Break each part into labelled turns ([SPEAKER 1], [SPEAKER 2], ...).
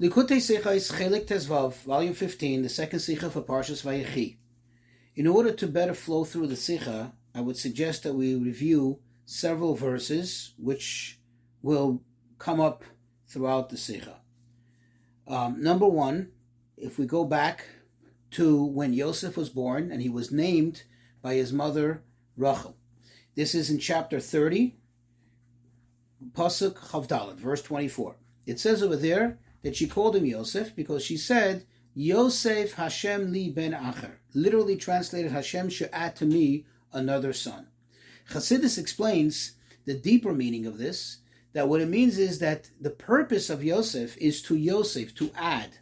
[SPEAKER 1] Likutei Sichos Chelik Tezvav, volume 15, the second Sicha for Parshas Vayechi. In order to better flow through the Sicha, I would suggest that we review several verses which will come up throughout the Sicha. Um, number one, if we go back to when Yosef was born and he was named by his mother Rachel. This is in chapter 30, Pasuk Chavdalet, verse 24. It says over there that she called him Yosef because she said, Yosef Hashem li ben Acher. Literally translated, Hashem should add to me another son. Chassidus explains the deeper meaning of this, that what it means is that the purpose of Yosef is to Yosef, to add,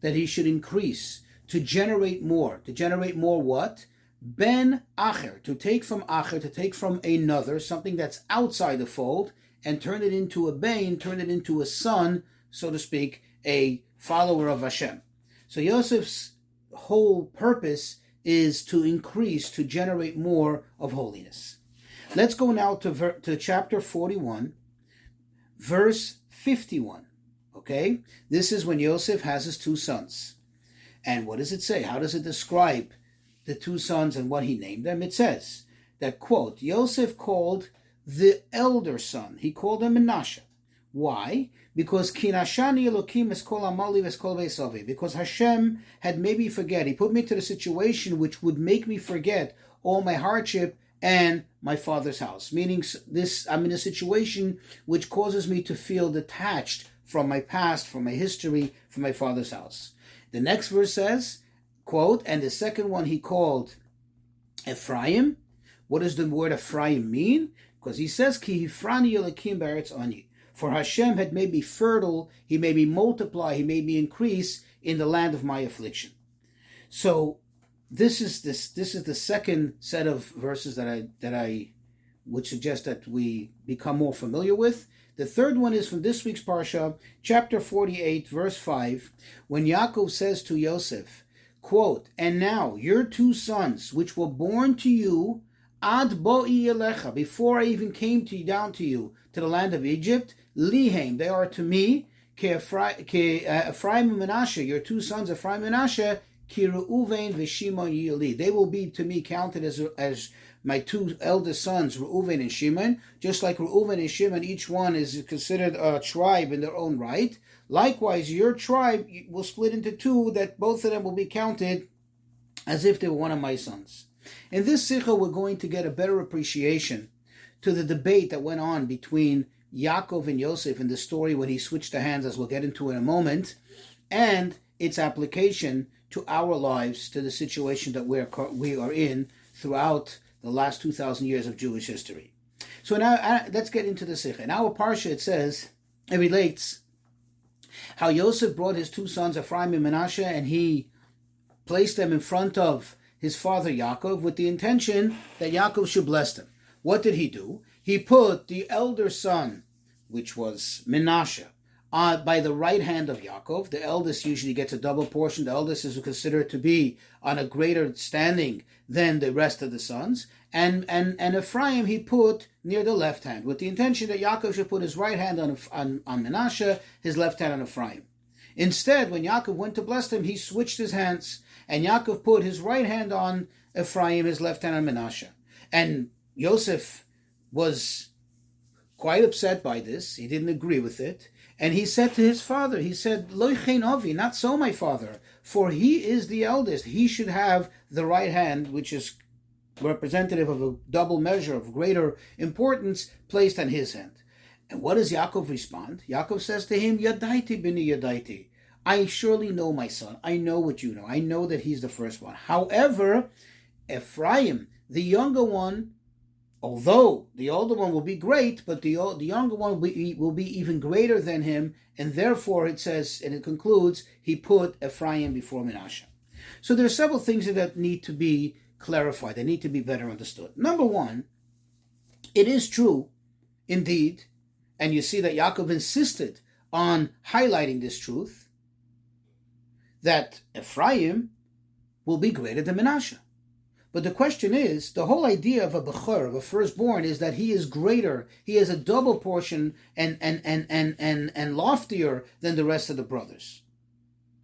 [SPEAKER 1] that he should increase, to generate more. To generate more what? Ben Acher, to take from Acher, to take from another, something that's outside the fold, and turn it into a Bain, turn it into a son, so to speak, a follower of Hashem. So Yosef's whole purpose is to increase, to generate more of holiness. Let's go now to, ver- to chapter 41, verse 51. Okay? This is when Yosef has his two sons. And what does it say? How does it describe the two sons and what he named them? It says that, quote, Yosef called the elder son, he called him Menashe. Why? Because kinashani Elokim eskol amali veskol beisavi. Because Hashem had made me forget. He put me to the situation which would make me forget all my hardship and my father's house. Meaning, this I'm in a situation which causes me to feel detached from my past, from my history, from my father's house. The next verse says, quote, and the second one he called Ephraim. What does the word Ephraim mean? Because he says, Ki hifrani Elokim beretz ani. For Hashem had made me fertile, he made me multiply, he made me increase in the land of my affliction. So this is this this is the second set of verses that I that I would suggest that we become more familiar with. The third one is from this week's parsha, chapter 48, verse 5, when Yaakov says to Yosef, quote, And now your two sons, which were born to you, ad bo'i elecha, before I even came to down to you, to the land of Egypt, lihem, they are to me, uh, Ephraim and Menashe, your two sons, Ephraim and Menashe, ki Reuven v'Shimon yili. They will be to me counted as, as my two eldest sons, Reuven and Shimon, just like Reuven and Shimon, each one is considered a tribe in their own right. Likewise, your tribe will split into two, that both of them will be counted as if they were one of my sons. In this sikha, we're going to get a better appreciation to the debate that went on between Yaakov and Yosef in the story when he switched the hands, as we'll get into in a moment, and its application to our lives, to the situation that we're, we are in throughout the last 2,000 years of Jewish history. So now uh, let's get into the Sikha. In our Parsha, it says, it relates how Yosef brought his two sons, Ephraim and Manasseh, and he placed them in front of his father Yaakov with the intention that Yaakov should bless them. What did he do? He put the elder son, which was Menashe, uh, by the right hand of Yaakov. The eldest usually gets a double portion. The eldest is considered to be on a greater standing than the rest of the sons. And, and, and Ephraim he put near the left hand, with the intention that Yaakov should put his right hand on, on, on Menashe, his left hand on Ephraim. Instead, when Yaakov went to bless them, he switched his hands, and Yaakov put his right hand on Ephraim, his left hand on Menashe. And Yosef was quite upset by this. He didn't agree with it. And he said to his father, he said, Loichein Avi, not so, my father, for he is the eldest. He should have the right hand, which is representative of a double measure of greater importance, placed on his hand. And what does Yaakov respond? Yaakov says to him, Yadaiti bini yadaiti. I surely know my son. I know what you know. I know that he's the first one. However, Ephraim, the younger one, although the older one will be great, but the, the younger one will be, will be even greater than him, and therefore it says, and it concludes, he put Ephraim before Menashe. So there are several things that need to be clarified, they need to be better understood. Number one, it is true, indeed, and you see that Yaakov insisted on highlighting this truth, that Ephraim will be greater than Menashe. But the question is, the whole idea of a bechor, of a firstborn, is that he is greater. He has a double portion and and and and and, and loftier than the rest of the brothers.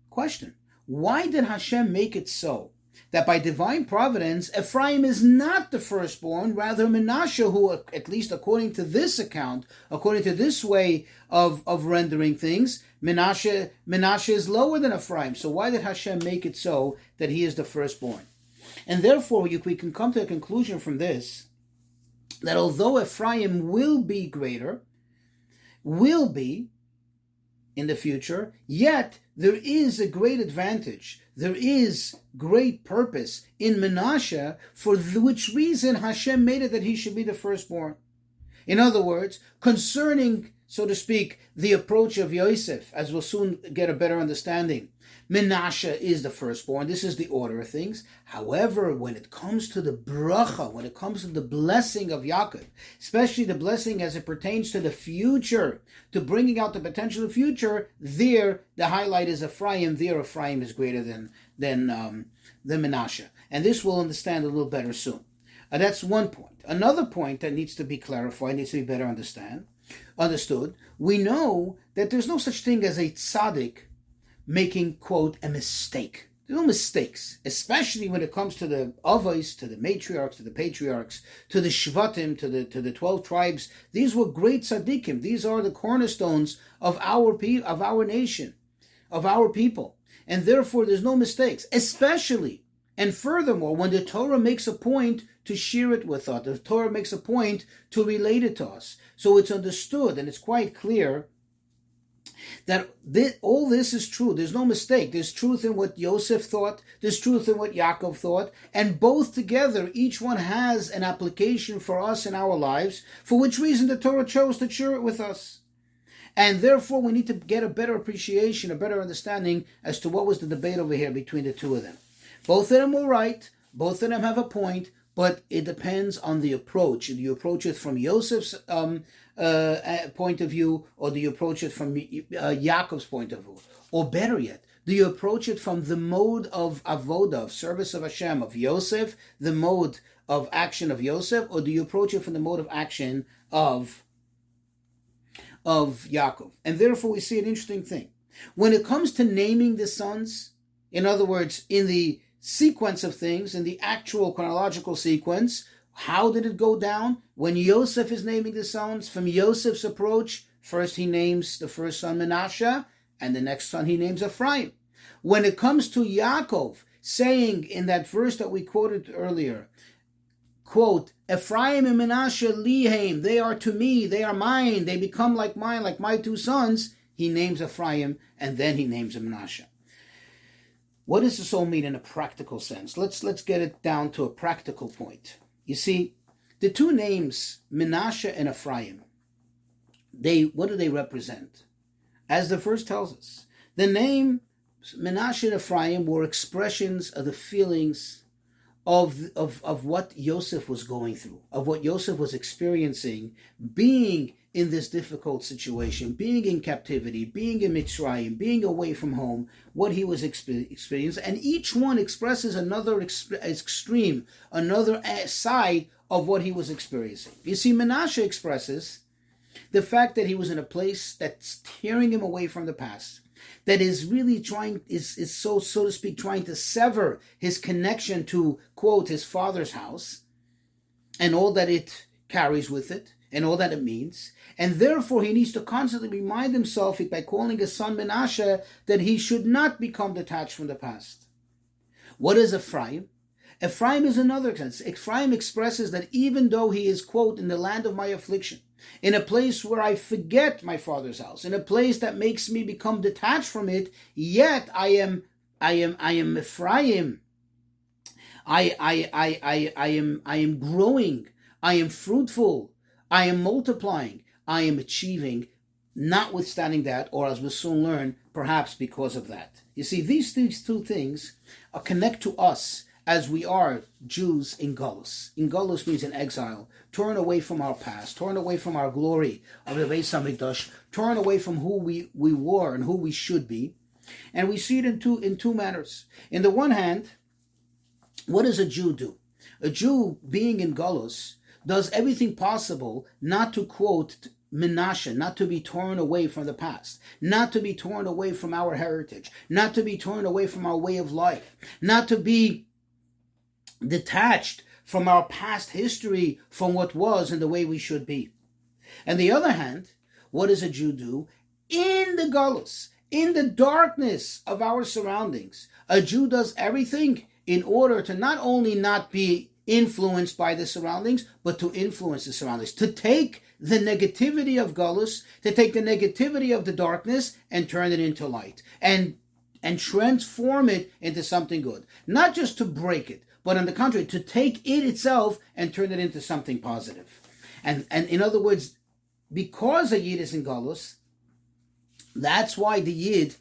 [SPEAKER 1] Question: Why did Hashem make it so that by divine providence, Ephraim is not the firstborn, rather Menashe, who, at least according to this account, according to this way of, of rendering things, Menashe, Menashe is lower than Ephraim. So why did Hashem make it so that he is the firstborn? And therefore, we can come to a conclusion from this that although Ephraim will be greater, will be in the future, yet there is a great advantage there is great purpose in Menashe, for which reason Hashem made it that he should be the firstborn. In other words, concerning, so to speak, the approach of Yosef, as we'll soon get a better understanding, Menashe is the firstborn. This is the order of things. However, when it comes to the bracha, when it comes to the blessing of Yaakov, especially the blessing as it pertains to the future, to bringing out the potential of future, there the highlight is Ephraim. There Ephraim is greater than than um, the Menashe, and this we'll understand a little better soon. Uh, that's one point. Another point that needs to be clarified, needs to be better understand, understood. We know that there's no such thing as a tzaddik making, quote, a mistake. There are no mistakes, especially when it comes to the avos, to the matriarchs, to the patriarchs, to the shvatim, to the to the twelve tribes. These were great tzaddikim. These are the cornerstones of our pe- of our nation, of our people, and therefore there's no mistakes. Especially and furthermore, when the Torah makes a point to share it with us, the Torah makes a point to relate it to us, so it's understood and it's quite clear that this, all this is true. There's no mistake. There's truth in what Yosef thought. There's truth in what Yaakov thought. And both together, each one has an application for us in our lives, for which reason the Torah chose to share it with us. And therefore, we need to get a better appreciation, a better understanding as to what was the debate over here between the two of them. Both of them were right. Both of them have a point but it depends on the approach. Do you approach it from Yosef's um, uh, point of view, or do you approach it from uh, Yaakov's point of view? Or better yet, do you approach it from the mode of avoda, of service of Hashem, of Yosef, the mode of action of Yosef, or do you approach it from the mode of action of of Yaakov? And therefore, we see an interesting thing when it comes to naming the sons. In other words, in the sequence of things, in the actual chronological sequence, how did it go down? When Yosef is naming the sons, from Yosef's approach, first he names the first son Menashe, and the next son he names Ephraim. When it comes to Yaakov, saying in that verse that we quoted earlier, quote, Ephraim and Menashe lihaim, they are to me, they are mine, they become like mine, like my two sons, he names Ephraim, and then he names Menashe. What does this all mean in a practical sense? Let's let's get it down to a practical point. You see, the two names Menashe and Ephraim, they what do they represent? As the verse tells us, the name Menashe and Ephraim were expressions of the feelings of, of, of what Yosef was going through, of what Yosef was experiencing, being in this difficult situation, being in captivity, being in Mitzrayim, being away from home, what he was experiencing, and each one expresses another extreme, another eh, side of what he was experiencing. You see, Menashe expresses the fact that he was in a place that's tearing him away from the past, that is really trying, is, is so, so to speak, trying to sever his connection to, quote, his father's house and all that it carries with it and all that it means. And therefore, he needs to constantly remind himself by calling his son Menashe that he should not become detached from the past. What is Ephraim? Ephraim is another sense. Ephraim expresses that even though he is, quote, in the land of my affliction, in a place where I forget my father's house, in a place that makes me become detached from it, yet I am, I am, I am Ephraim. I, I, I, I, I am, I am growing. I am fruitful. I am multiplying. I am achieving, notwithstanding that, or as we'll soon learn, perhaps because of that. You see, these, these two things connect to us as we are Jews in Gullus. In Gullus means in exile, torn away from our past, torn away from our glory of the Beis Hamikdash, torn away from who we, we were and who we should be. And we see it in two in two manners. In the one hand, what does a Jew do? A Jew being in Galus does everything possible not to quote Menashe, not to be torn away from the past, not to be torn away from our heritage, not to be torn away from our way of life, not to be detached from our past history, from what was and the way we should be. And the other hand, what does a Jew do? In the Galus, in the darkness of our surroundings, a Jew does everything in order to not only not be influenced by the surroundings, but to influence the surroundings, to take the negativity of Galus, to take the negativity of the darkness and turn it into light and and transform it into something good. Not just to break it, but on the contrary, to take it itself and turn it into something positive. And and in other words, because a Yid is in Galus, that's why the Yid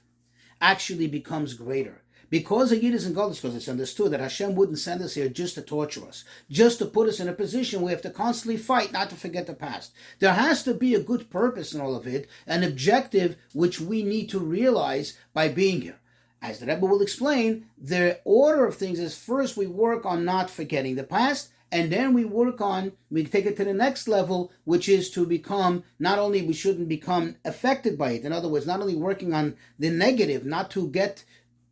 [SPEAKER 1] actually becomes greater. Because a Yid is in Galus, because it's understood that Hashem wouldn't send us here just to torture us, just to put us in a position we have to constantly fight not to forget the past. There has to be a good purpose in all of it, an objective which we need to realize by being here. As the Rebbe will explain, the order of things is first we work on not forgetting the past, and then we work on we take it to the next level which is to become not only we shouldn't become affected by it in other words not only working on the negative not to get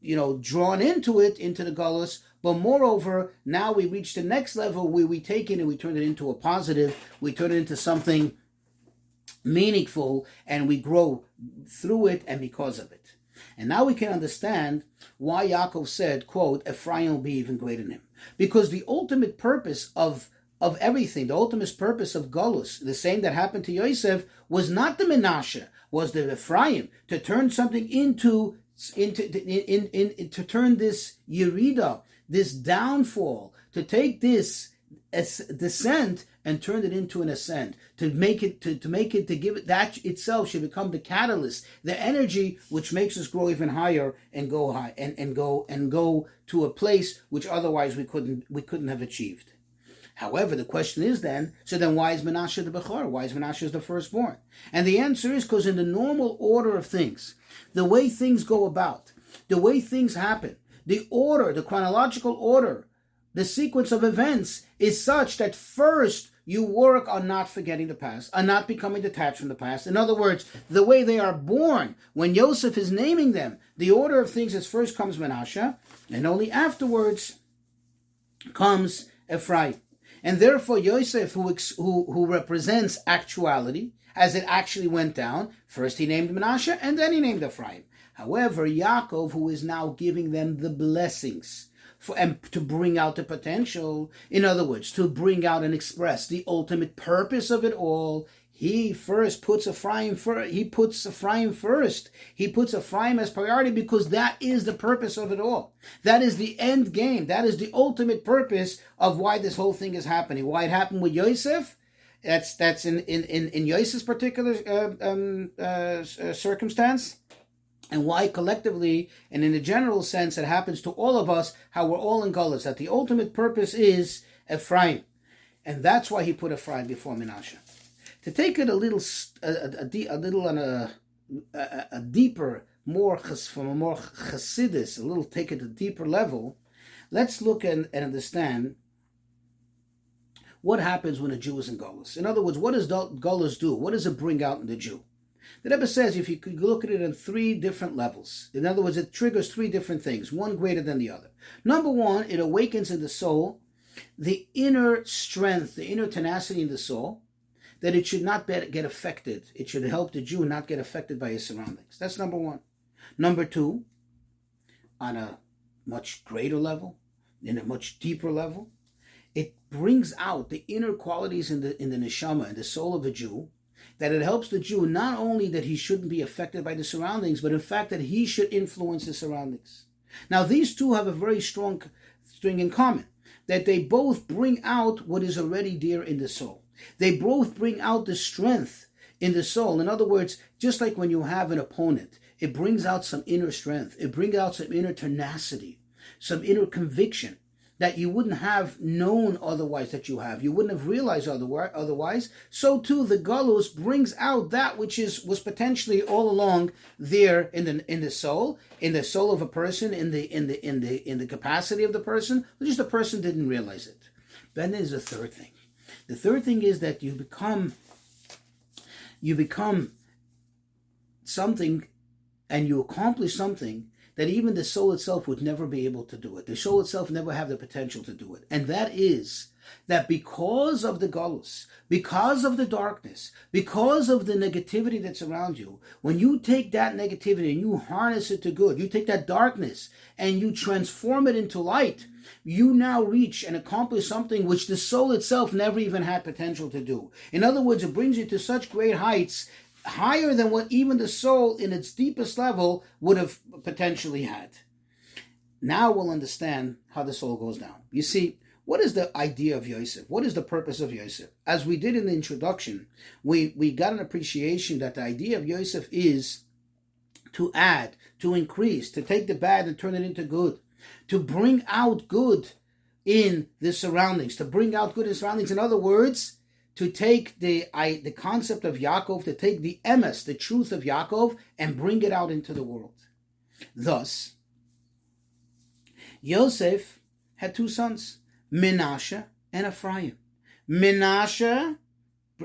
[SPEAKER 1] you know drawn into it into the gullus. But moreover now we reach the next level where we take it and we turn it into a positive. We turn it into something meaningful and we grow through it and because of it. And now we can understand why Yaakov said, quote, Ephraim will be even greater than him. Because the ultimate purpose of of everything, the ultimate purpose of Golus, the same that happened to Yosef, was not the Menashe, was the Ephraim, to turn something into into in, in, in, to turn this Yerida, this downfall, to take this descent and turn it into an ascent to make it to, to make it to give it that itself should become the catalyst the energy which makes us grow even higher and go high and, and go and go to a place which otherwise we couldn't we couldn't have achieved However, the question is then, so then why is Menashe the Bechor? Why is Menashe the firstborn? And the answer is because in the normal order of things, the way things go about, the way things happen, the order, the chronological order, the sequence of events is such that first you work on not forgetting the past, on not becoming detached from the past. In other words, the way they are born, when Yosef is naming them, the order of things is first comes Menashe, and only afterwards comes Ephraim. And therefore, Yosef, who, who, who represents actuality, as it actually went down, first he named Menashe, and then he named Ephraim. However, Yaakov, who is now giving them the blessings, for, and to bring out the potential. In other words, to bring out and express the ultimate purpose of it all. He first puts Ephraim first. He puts Ephraim first. He puts Ephraim as priority because that is the purpose of it all. That is the end game. That is the ultimate purpose of why this whole thing is happening. Why it happened with Yosef. That's that's in in in, in Yosef's particular uh, um, uh, uh circumstance and why collectively and in a general sense it happens to all of us, how we're all in Gullus, that the ultimate purpose is Ephraim. And that's why he put Ephraim before Menashe. To take it a little, a, a, a little on a, a, a, deeper, more from a more chassidus, a little take it a deeper level, let's look and, and understand what happens when a Jew is in Gullus. In other words, what does Gullus do? What does it bring out in the Jew? The Rebbe says if you could look at it on three different levels, in other words, it triggers three different things, one greater than the other. Number one, it awakens in the soul the inner strength, the inner tenacity in the soul, that it should not get affected. It should help the Jew not get affected by his surroundings. That's number one. Number two, on a much greater level, in a much deeper level, it brings out the inner qualities in the in the neshama, in the soul of a Jew, that it helps the Jew not only that he shouldn't be affected by the surroundings, but in fact that he should influence the surroundings. Now, these two have a very strong thing in common that they both bring out what is already there in the soul. They both bring out the strength in the soul. In other words, just like when you have an opponent, it brings out some inner strength, it brings out some inner tenacity, some inner conviction that you wouldn't have known otherwise that you have. You wouldn't have realized otherwise. So too, the galus brings out that which is was potentially all along there in the in the soul, in the soul of a person, in the in the in the in the capacity of the person, just the person didn't realize it. Then there's a third thing. The third thing is that you become you become something and you accomplish something that even the soul itself would never be able to do it. The soul itself never have the potential to do it. And that is that because of the galus, because of the darkness, because of the negativity that's around you, when you take that negativity and you harness it to good, you take that darkness and you transform it into light, you now reach and accomplish something which the soul itself never even had potential to do. In other words, it brings you to such great heights, higher than what even the soul in its deepest level would have potentially had. Now we'll understand how the soul goes down. You see, what is the idea of Yosef? What is the purpose of Yosef? As we did in the introduction, we, we got an appreciation that the idea of Yosef is to add, to increase, to take the bad and turn it into good, to bring out good in the surroundings, to bring out good in surroundings. In other words, to take the I, the concept of Yaakov, to take the emes, the truth of Yaakov, and bring it out into the world. Thus, Yosef had two sons. Menashe and Ephraim. Menashe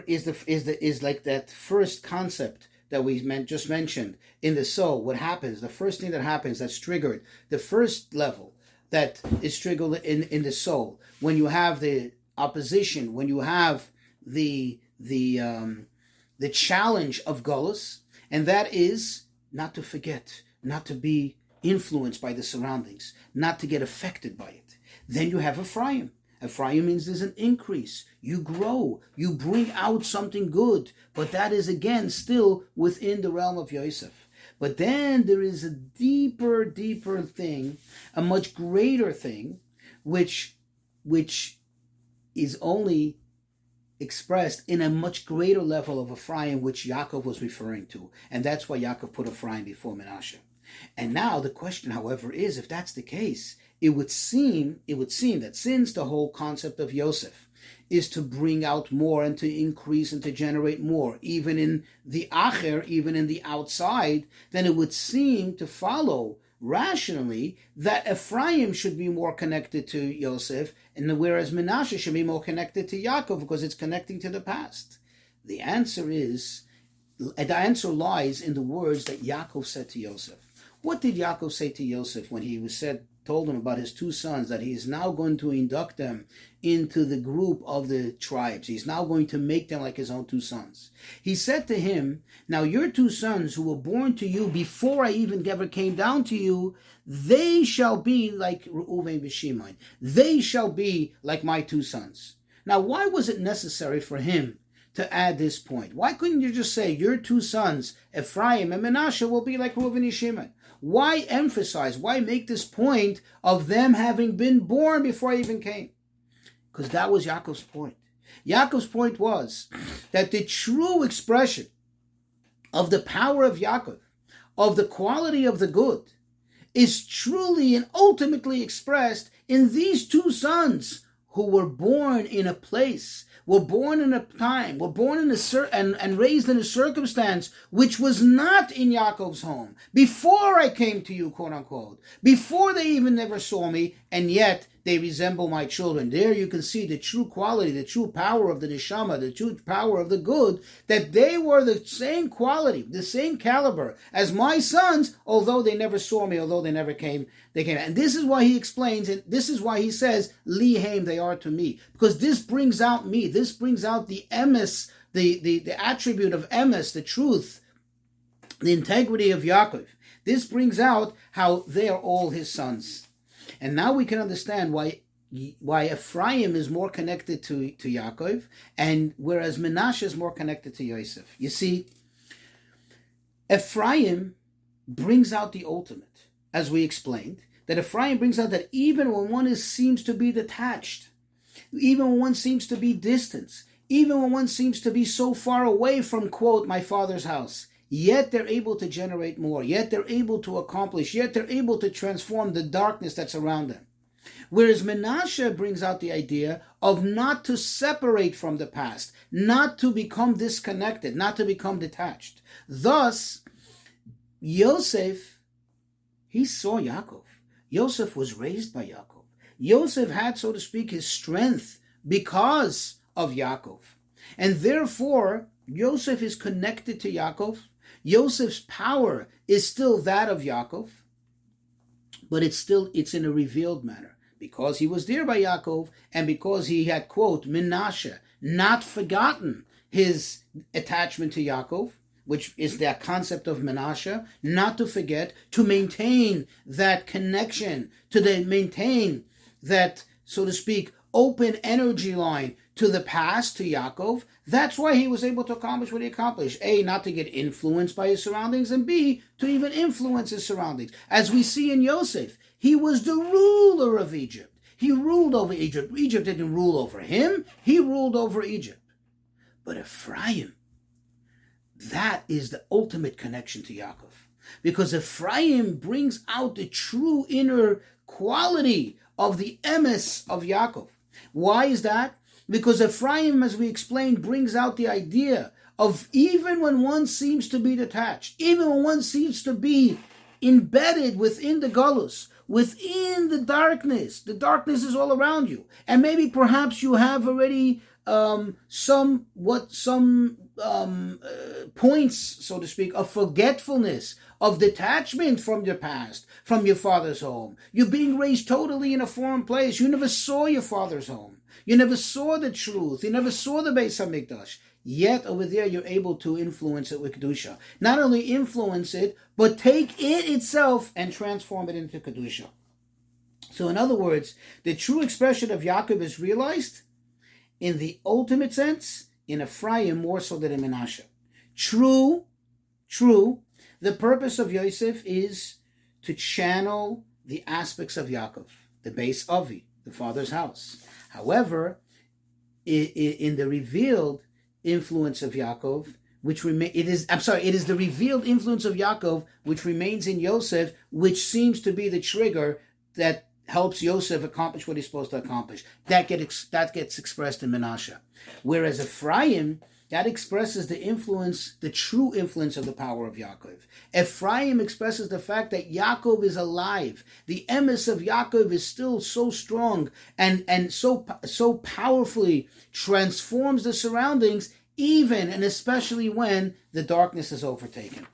[SPEAKER 1] is the is the is like that first concept that we meant, just mentioned in the soul. What happens? The first thing that happens that's triggered, the first level that is triggered in in the soul when you have the opposition, when you have the the um, the challenge of Golos, and that is not to forget, not to be influenced by the surroundings, not to get affected by it. Then you have Ephraim. Ephraim means there's an increase. You grow. You bring out something good. But that is again still within the realm of Yosef. But then there is a deeper, deeper thing, a much greater thing, which which is only expressed in a much greater level of Ephraim, which Yaakov was referring to. And that's why Yaakov put Ephraim before Menashe. And now the question, however, is if that's the case, it would seem it would seem that since the whole concept of Yosef is to bring out more and to increase and to generate more, even in the acher, even in the outside, then it would seem to follow rationally that Ephraim should be more connected to Yosef, and whereas Menashe should be more connected to Yaakov because it's connecting to the past. The answer is, the answer lies in the words that Yaakov said to Yosef. What did Yaakov say to Yosef when he was said told him about his two sons that he is now going to induct them into the group of the tribes. He's now going to make them like his own two sons. He said to him, Now your two sons who were born to you before I even ever came down to you, they shall be like Reuven and Shimon. They shall be like my two sons. Now, why was it necessary for him to add this point? Why couldn't you just say your two sons, Ephraim and Menashe, will be like Reuven and Shimon? Why emphasize? Why make this point of them having been born before I even came? Because that was Yaakov's point. Yaakov's point was that the true expression of the power of Yaakov, of the quality of the good, is truly and ultimately expressed in these two sons who were born in a place were born in a time, were born in a cir- and, and raised in a circumstance which was not in Yaakov's home. Before I came to you, quote unquote. Before they even never saw me, and yet they resemble my children. There you can see the true quality, the true power of the neshama, the true power of the good, that they were the same quality, the same caliber as my sons, although they never saw me, although they never came, they came. And this is why he explains, and this is why he says, Lihaim, they are to me. Because this brings out me, this brings out the emes, the, the, the attribute of emes, the truth, the integrity of Yaakov. This brings out how they are all his sons. And now we can understand why why Ephraim is more connected to, to Yaakov, and whereas Menashe is more connected to Yosef. You see, Ephraim brings out the ultimate, as we explained, that Ephraim brings out that even when one is, seems to be detached, even when one seems to be distant, even when one seems to be so far away from, quote, my father's house, yet they're able to generate more, yet they're able to accomplish, yet they're able to transform the darkness that's around them. Whereas Menashe brings out the idea of not to separate from the past, not to become disconnected, not to become detached. Thus, Yosef, he saw Yaakov. Yosef was raised by Yaakov. Yosef had, so to speak, his strength because of Yaakov. And therefore, Yosef is connected to Yaakov. Yosef's power is still that of Yaakov, but it's still it's in a revealed manner. Because he was there by Yaakov and because he had quote Menashe not forgotten his attachment to Yaakov, which is the concept of Menashe, not to forget to maintain that connection to the maintain that so to speak open energy line to the past, to Yaakov. That's why he was able to accomplish what he accomplished. A, not to get influenced by his surroundings, and B, to even influence his surroundings. As we see in Yosef, he was the ruler of Egypt. He ruled over Egypt. Egypt didn't rule over him, he ruled over Egypt. But Ephraim, that is the ultimate connection to Yaakov. Because Ephraim brings out the true inner quality of the emes of Yaakov. Why is that? Because Ephraim, as we explained, brings out the idea of even when one seems to be detached, even when one seems to be embedded within the galus, within the darkness, the darkness is all around you, and maybe perhaps you have already um, some what some um, uh, points, so to speak, of forgetfulness, of detachment from your past, from your father's home. You're being raised totally in a foreign place. You never saw your father's home. You never saw the truth. You never saw the Beis Hamikdash. Yet over there, you're able to influence it with kedusha. Not only influence it, but take it itself and transform it into kedusha. So, in other words, the true expression of Yaakov is realized in the ultimate sense in Ephraim more so than in Menashe. True, true. The purpose of Yosef is to channel the aspects of Yaakov, the beis Avi, the father's house. However, in the revealed influence of Yaakov, which remain it is I'm sorry, it is the revealed influence of Yaakov which remains in Yosef, which seems to be the trigger that helps Yosef accomplish what he's supposed to accomplish. That gets that gets expressed in Menashe. Whereas Ephraim, that expresses the influence, the true influence of the power of Yaakov. Ephraim expresses the fact that Yaakov is alive. The emes of Yaakov is still so strong and, and so, so powerfully transforms the surroundings, even and especially when the darkness is overtaken.